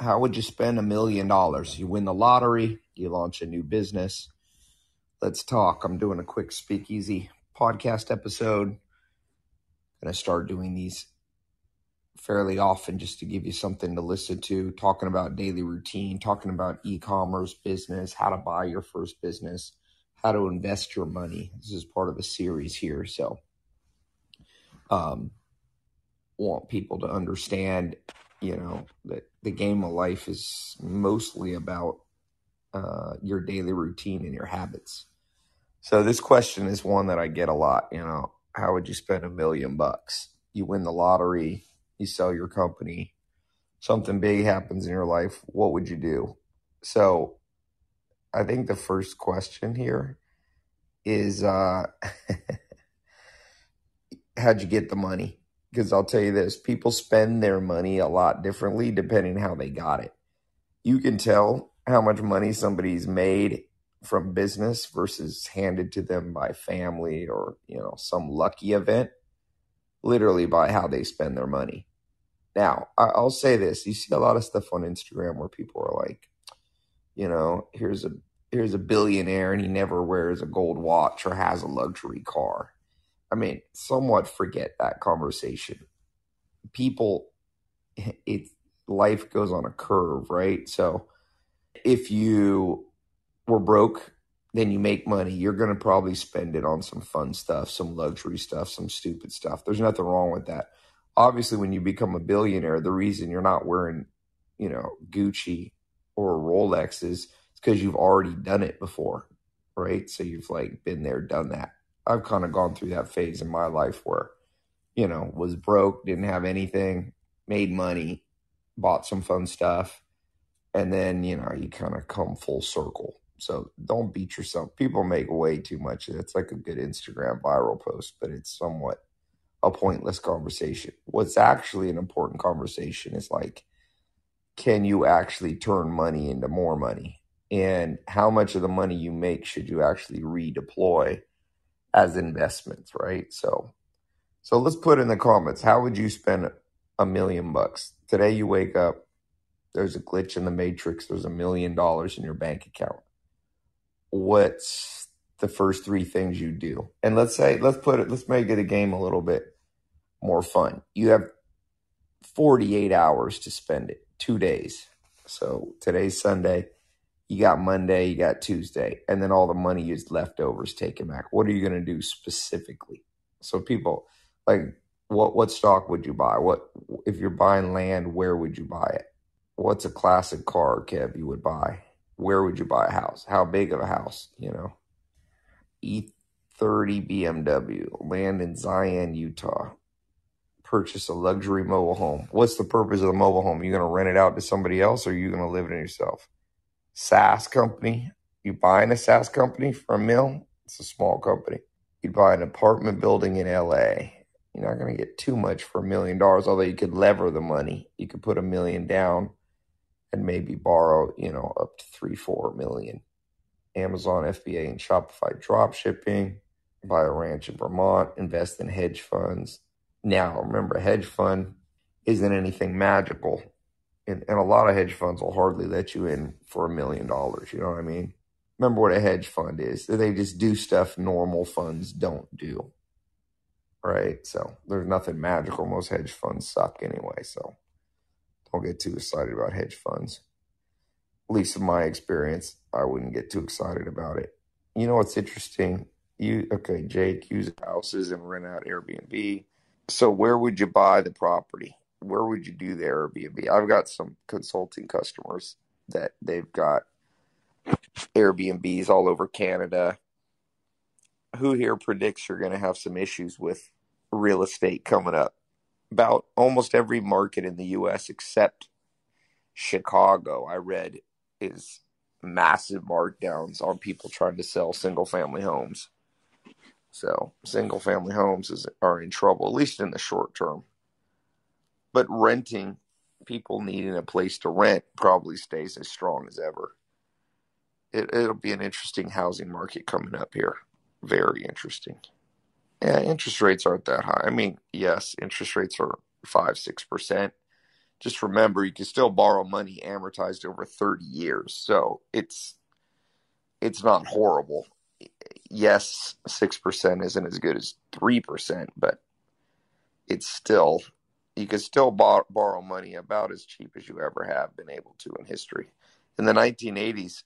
How would you spend a million dollars? You win the lottery, you launch a new business. Let's talk. I'm doing a quick speakeasy podcast episode. Gonna start doing these fairly often just to give you something to listen to, talking about daily routine, talking about e commerce business, how to buy your first business, how to invest your money. This is part of a series here. So, um, want people to understand, you know, that the game of life is mostly about uh, your daily routine and your habits. So this question is one that I get a lot. You know, how would you spend a million bucks? You win the lottery, you sell your company, something big happens in your life. What would you do? So I think the first question here is uh, how'd you get the money? Because I'll tell you this people spend their money a lot differently depending how they got it. You can tell how much money somebody's made from business versus handed to them by family or, you know, some lucky event, literally by how they spend their money. Now, I'll say this you see a lot of stuff on Instagram where people are like, you know, here's a here's a billionaire and he never wears a gold watch or has a luxury car. I mean, somewhat forget that conversation. People, it life goes on a curve, right? So if you were broke, then you make money. You're going to probably spend it on some fun stuff, some luxury stuff, some stupid stuff. There's nothing wrong with that. Obviously, when you become a billionaire, the reason you're not wearing, you know, Gucci or Rolex is because you've already done it before, right? So you've like been there, done that. I've kind of gone through that phase in my life where, you know, was broke, didn't have anything, made money, bought some fun stuff, and then, you know, you kind of come full circle. So don't beat yourself. People make way too much. It's like a good Instagram viral post, but it's somewhat a pointless conversation. What's actually an important conversation is like, can you actually turn money into more money? And how much of the money you make should you actually redeploy as investments, right? So, so let's put in the comments. How would you spend a million bucks today? You wake up, there's a glitch in the matrix. There's a million dollars in your bank account. What's the first three things you do? And let's say, let's put it, let's make it a game a little bit more fun. You have 48 hours to spend it, two days. So today's Sunday you got Monday, you got Tuesday, and then all the money is leftovers taken back. What are you going to do specifically? So people like what what stock would you buy? What if you're buying land, where would you buy it? What's a classic car, Kev, you would buy? Where would you buy a house? How big of a house, you know? E30 BMW, land in Zion, Utah. Purchase a luxury mobile home. What's the purpose of the mobile home? You're going to rent it out to somebody else or are you going to live in it yourself? SaaS company. You buying a SaaS company for a mill? It's a small company. You buy an apartment building in LA. You're not going to get too much for a million dollars, although you could lever the money. You could put a million down and maybe borrow, you know, up to three, four million. Amazon, FBA, and Shopify drop shipping. Buy a ranch in Vermont. Invest in hedge funds. Now, remember, hedge fund isn't anything magical and, and a lot of hedge funds will hardly let you in for a million dollars. You know what I mean? Remember what a hedge fund is. They just do stuff normal funds don't do. Right? So there's nothing magical. Most hedge funds suck anyway. So don't get too excited about hedge funds. At least in my experience, I wouldn't get too excited about it. You know what's interesting? You okay, Jake, use houses and rent out Airbnb. So where would you buy the property? Where would you do the Airbnb? I've got some consulting customers that they've got Airbnbs all over Canada. Who here predicts you're going to have some issues with real estate coming up? About almost every market in the US except Chicago, I read, is massive markdowns on people trying to sell single family homes. So, single family homes is, are in trouble, at least in the short term but renting, people needing a place to rent probably stays as strong as ever. It, it'll be an interesting housing market coming up here. Very interesting. Yeah, interest rates aren't that high. I mean, yes, interest rates are five, six percent. just remember you can still borrow money amortized over 30 years. So it's it's not horrible. Yes, 6% isn't as good as 3%, but it's still you can still bar- borrow money about as cheap as you ever have been able to in history. In the 1980s,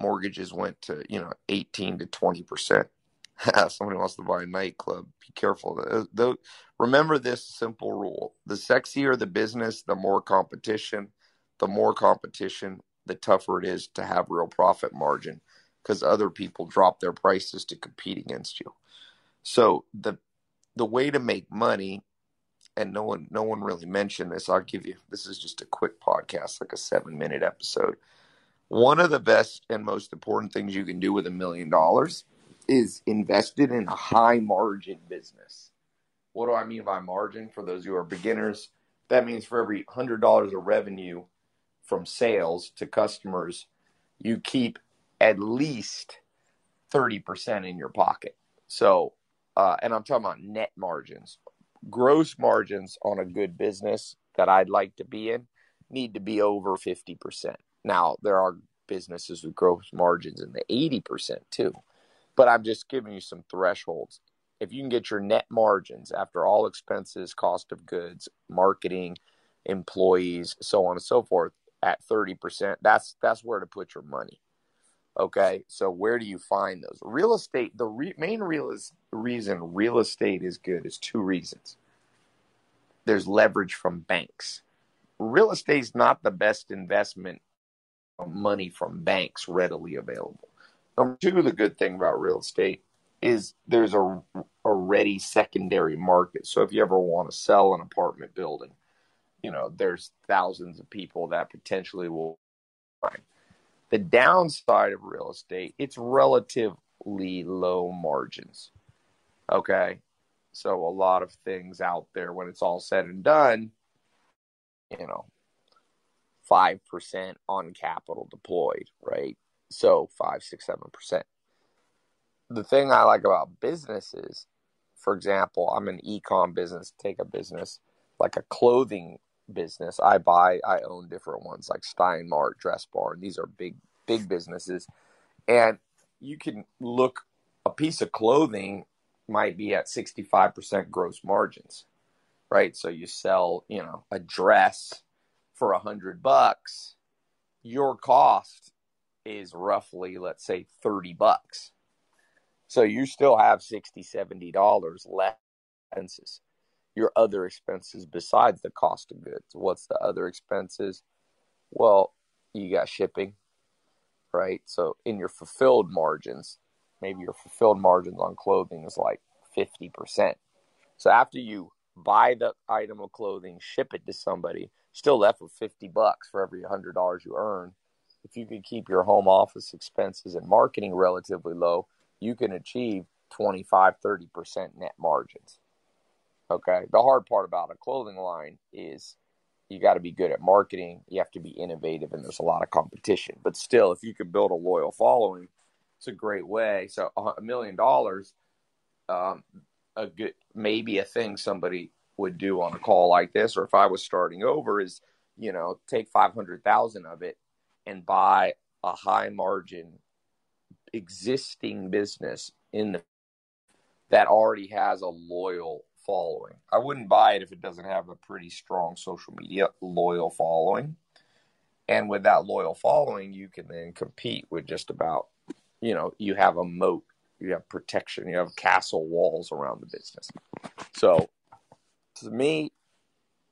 mortgages went to, you know, 18 to 20%. Somebody wants to buy a nightclub. Be careful. Remember this simple rule the sexier the business, the more competition. The more competition, the tougher it is to have real profit margin because other people drop their prices to compete against you. So the the way to make money, and no one no one really mentioned this. I'll give you this is just a quick podcast, like a seven minute episode. One of the best and most important things you can do with a million dollars is invested in a high margin business. What do I mean by margin for those who are beginners? That means for every $100 of revenue from sales to customers, you keep at least 30% in your pocket. So, uh, and I'm talking about net margins. Gross margins on a good business that I'd like to be in need to be over 50%. Now, there are businesses with gross margins in the 80% too. But I'm just giving you some thresholds. If you can get your net margins after all expenses, cost of goods, marketing, employees, so on and so forth at 30%, that's that's where to put your money. Okay, so where do you find those? Real estate, the re- main real reason real estate is good is two reasons. There's leverage from banks. Real estate is not the best investment money from banks readily available. Number two, the good thing about real estate is there's a, a ready secondary market. So if you ever want to sell an apartment building, you know, there's thousands of people that potentially will find. The downside of real estate, it's relatively low margins. Okay. So a lot of things out there when it's all said and done, you know, 5% on capital deployed, right? So five, six, seven percent. The thing I like about businesses, for example, I'm an e-com business. Take a business like a clothing business. I buy, I own different ones like Stein Mart, Dress Barn. These are big, big businesses, and you can look. A piece of clothing might be at 65% gross margins, right? So you sell, you know, a dress for a hundred bucks. Your cost is roughly, let's say, 30 bucks. So you still have 60 $70 less expenses. Your other expenses besides the cost of goods. What's the other expenses? Well, you got shipping, right? So in your fulfilled margins, maybe your fulfilled margins on clothing is like 50%. So after you buy the item of clothing, ship it to somebody, still left with 50 bucks for every $100 you earn if you could keep your home office expenses and marketing relatively low, you can achieve 25, 30% net margins. Okay. The hard part about a clothing line is you got to be good at marketing, you have to be innovative, and there's a lot of competition. But still, if you could build a loyal following, it's a great way. So, a million dollars, um, a good maybe a thing somebody would do on a call like this, or if I was starting over, is you know take five hundred thousand of it and buy a high margin existing business in the, that already has a loyal following. I wouldn't buy it if it doesn't have a pretty strong social media loyal following. And with that loyal following, you can then compete with just about, you know, you have a moat, you have protection, you have castle walls around the business. So to me,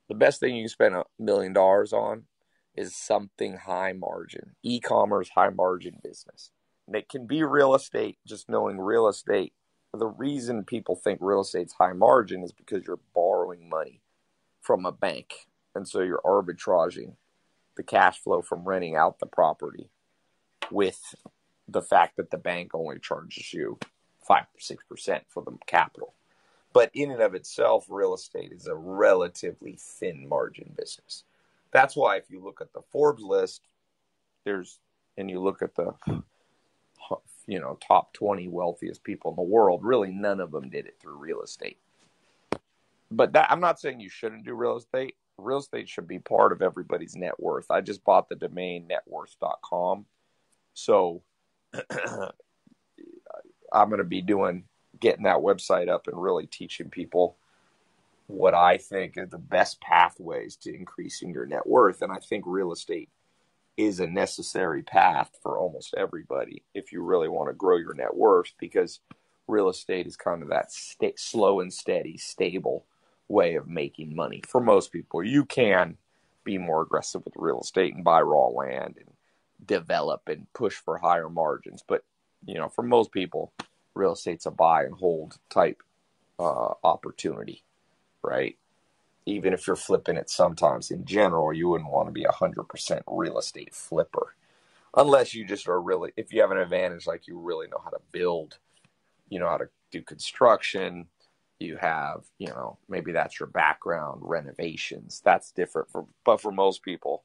the best thing you can spend a million dollars on is something high margin, e commerce, high margin business. And it can be real estate, just knowing real estate. The reason people think real estate's high margin is because you're borrowing money from a bank. And so you're arbitraging the cash flow from renting out the property with the fact that the bank only charges you 5 6% for the capital. But in and of itself, real estate is a relatively thin margin business. That's why if you look at the Forbes list, there's and you look at the you know top 20 wealthiest people in the world, really none of them did it through real estate. But that, I'm not saying you shouldn't do real estate. real estate should be part of everybody's net worth. I just bought the domain networth.com. So I'm going to be doing getting that website up and really teaching people what I think are the best pathways to increasing your net worth. And I think real estate is a necessary path for almost everybody if you really want to grow your net worth because real estate is kind of that slow and steady, stable way of making money for most people. You can be more aggressive with real estate and buy raw land and develop and push for higher margins. But, you know, for most people, real estate's a buy and hold type uh, opportunity, right? Even if you're flipping it sometimes in general, you wouldn't want to be a 100% real estate flipper. Unless you just are really, if you have an advantage, like you really know how to build, you know how to do construction, you have, you know, maybe that's your background, renovations. That's different for, but for most people,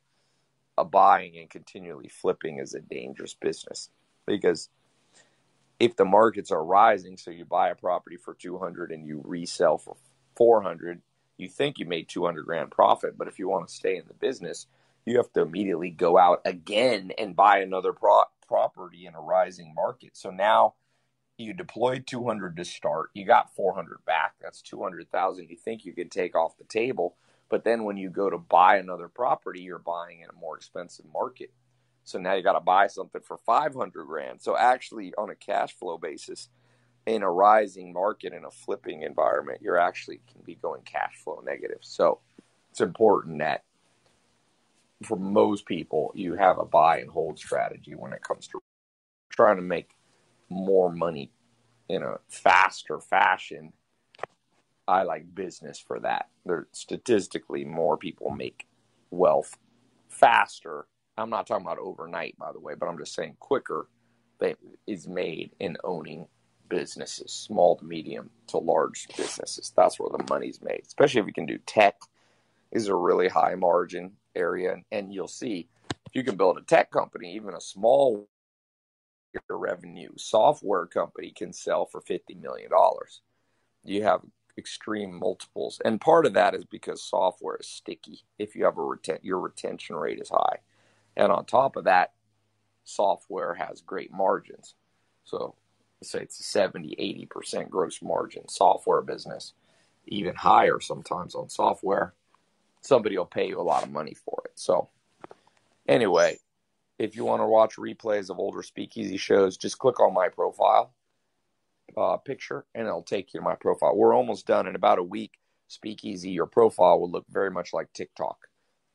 a buying and continually flipping is a dangerous business because if the markets are rising, so you buy a property for 200 and you resell for 400, you think you made 200 grand profit. But if you want to stay in the business, you have to immediately go out again and buy another pro- property in a rising market. So now you deployed 200 to start, you got 400 back. That's 200,000 you think you could take off the table. But then when you go to buy another property, you're buying in a more expensive market. So now you got to buy something for 500 grand. So actually, on a cash flow basis, in a rising market in a flipping environment, you're actually can be going cash flow negative. So it's important that for most people, you have a buy and hold strategy when it comes to trying to make more money in a faster fashion. I like business for that. There statistically more people make wealth faster I'm not talking about overnight, by the way, but I'm just saying quicker that is made in owning businesses, small to medium to large businesses. That's where the money's made, especially if you can do tech is a really high margin area. And you'll see if you can build a tech company, even a small revenue software company can sell for $50 million. You have extreme multiples. And part of that is because software is sticky. If you have a reten- your retention rate is high. And on top of that, software has great margins. So say it's a 70, 80% gross margin software business, even higher sometimes on software. Somebody will pay you a lot of money for it. So, anyway, if you want to watch replays of older speakeasy shows, just click on my profile uh, picture and it'll take you to my profile. We're almost done in about a week. Speakeasy, your profile will look very much like TikTok.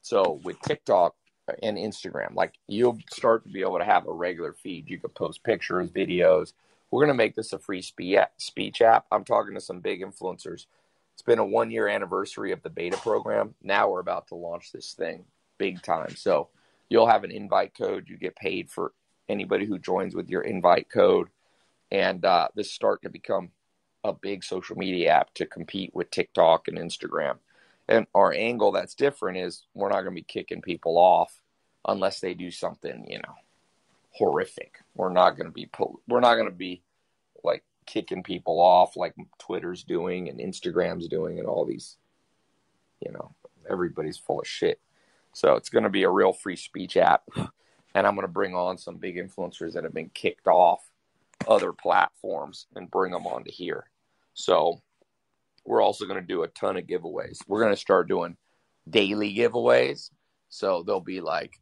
So, with TikTok, and Instagram. Like you'll start to be able to have a regular feed. You can post pictures, videos. We're going to make this a free speech app. I'm talking to some big influencers. It's been a one year anniversary of the beta program. Now we're about to launch this thing big time. So you'll have an invite code. You get paid for anybody who joins with your invite code. And uh, this start to become a big social media app to compete with TikTok and Instagram. And our angle that's different is we're not going to be kicking people off unless they do something, you know, horrific. We're not going to be we're not going to be like kicking people off like Twitter's doing and Instagram's doing and all these, you know, everybody's full of shit. So it's going to be a real free speech app. And I'm going to bring on some big influencers that have been kicked off other platforms and bring them onto here. So we're also going to do a ton of giveaways. We're going to start doing daily giveaways. So they'll be like,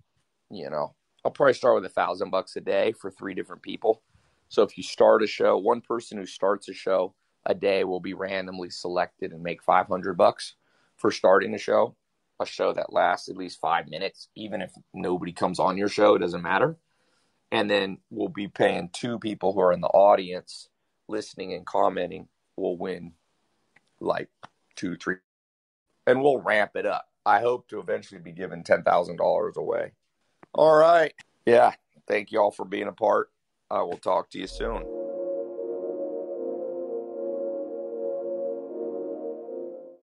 you know, I'll probably start with a thousand bucks a day for three different people. So if you start a show, one person who starts a show a day will be randomly selected and make 500 bucks for starting a show. A show that lasts at least five minutes, even if nobody comes on your show, it doesn't matter. And then we'll be paying two people who are in the audience listening and commenting will win like two, three, and we'll ramp it up. I hope to eventually be giving ten thousand dollars away. All right, yeah. Thank you all for being a part. I will talk to you soon.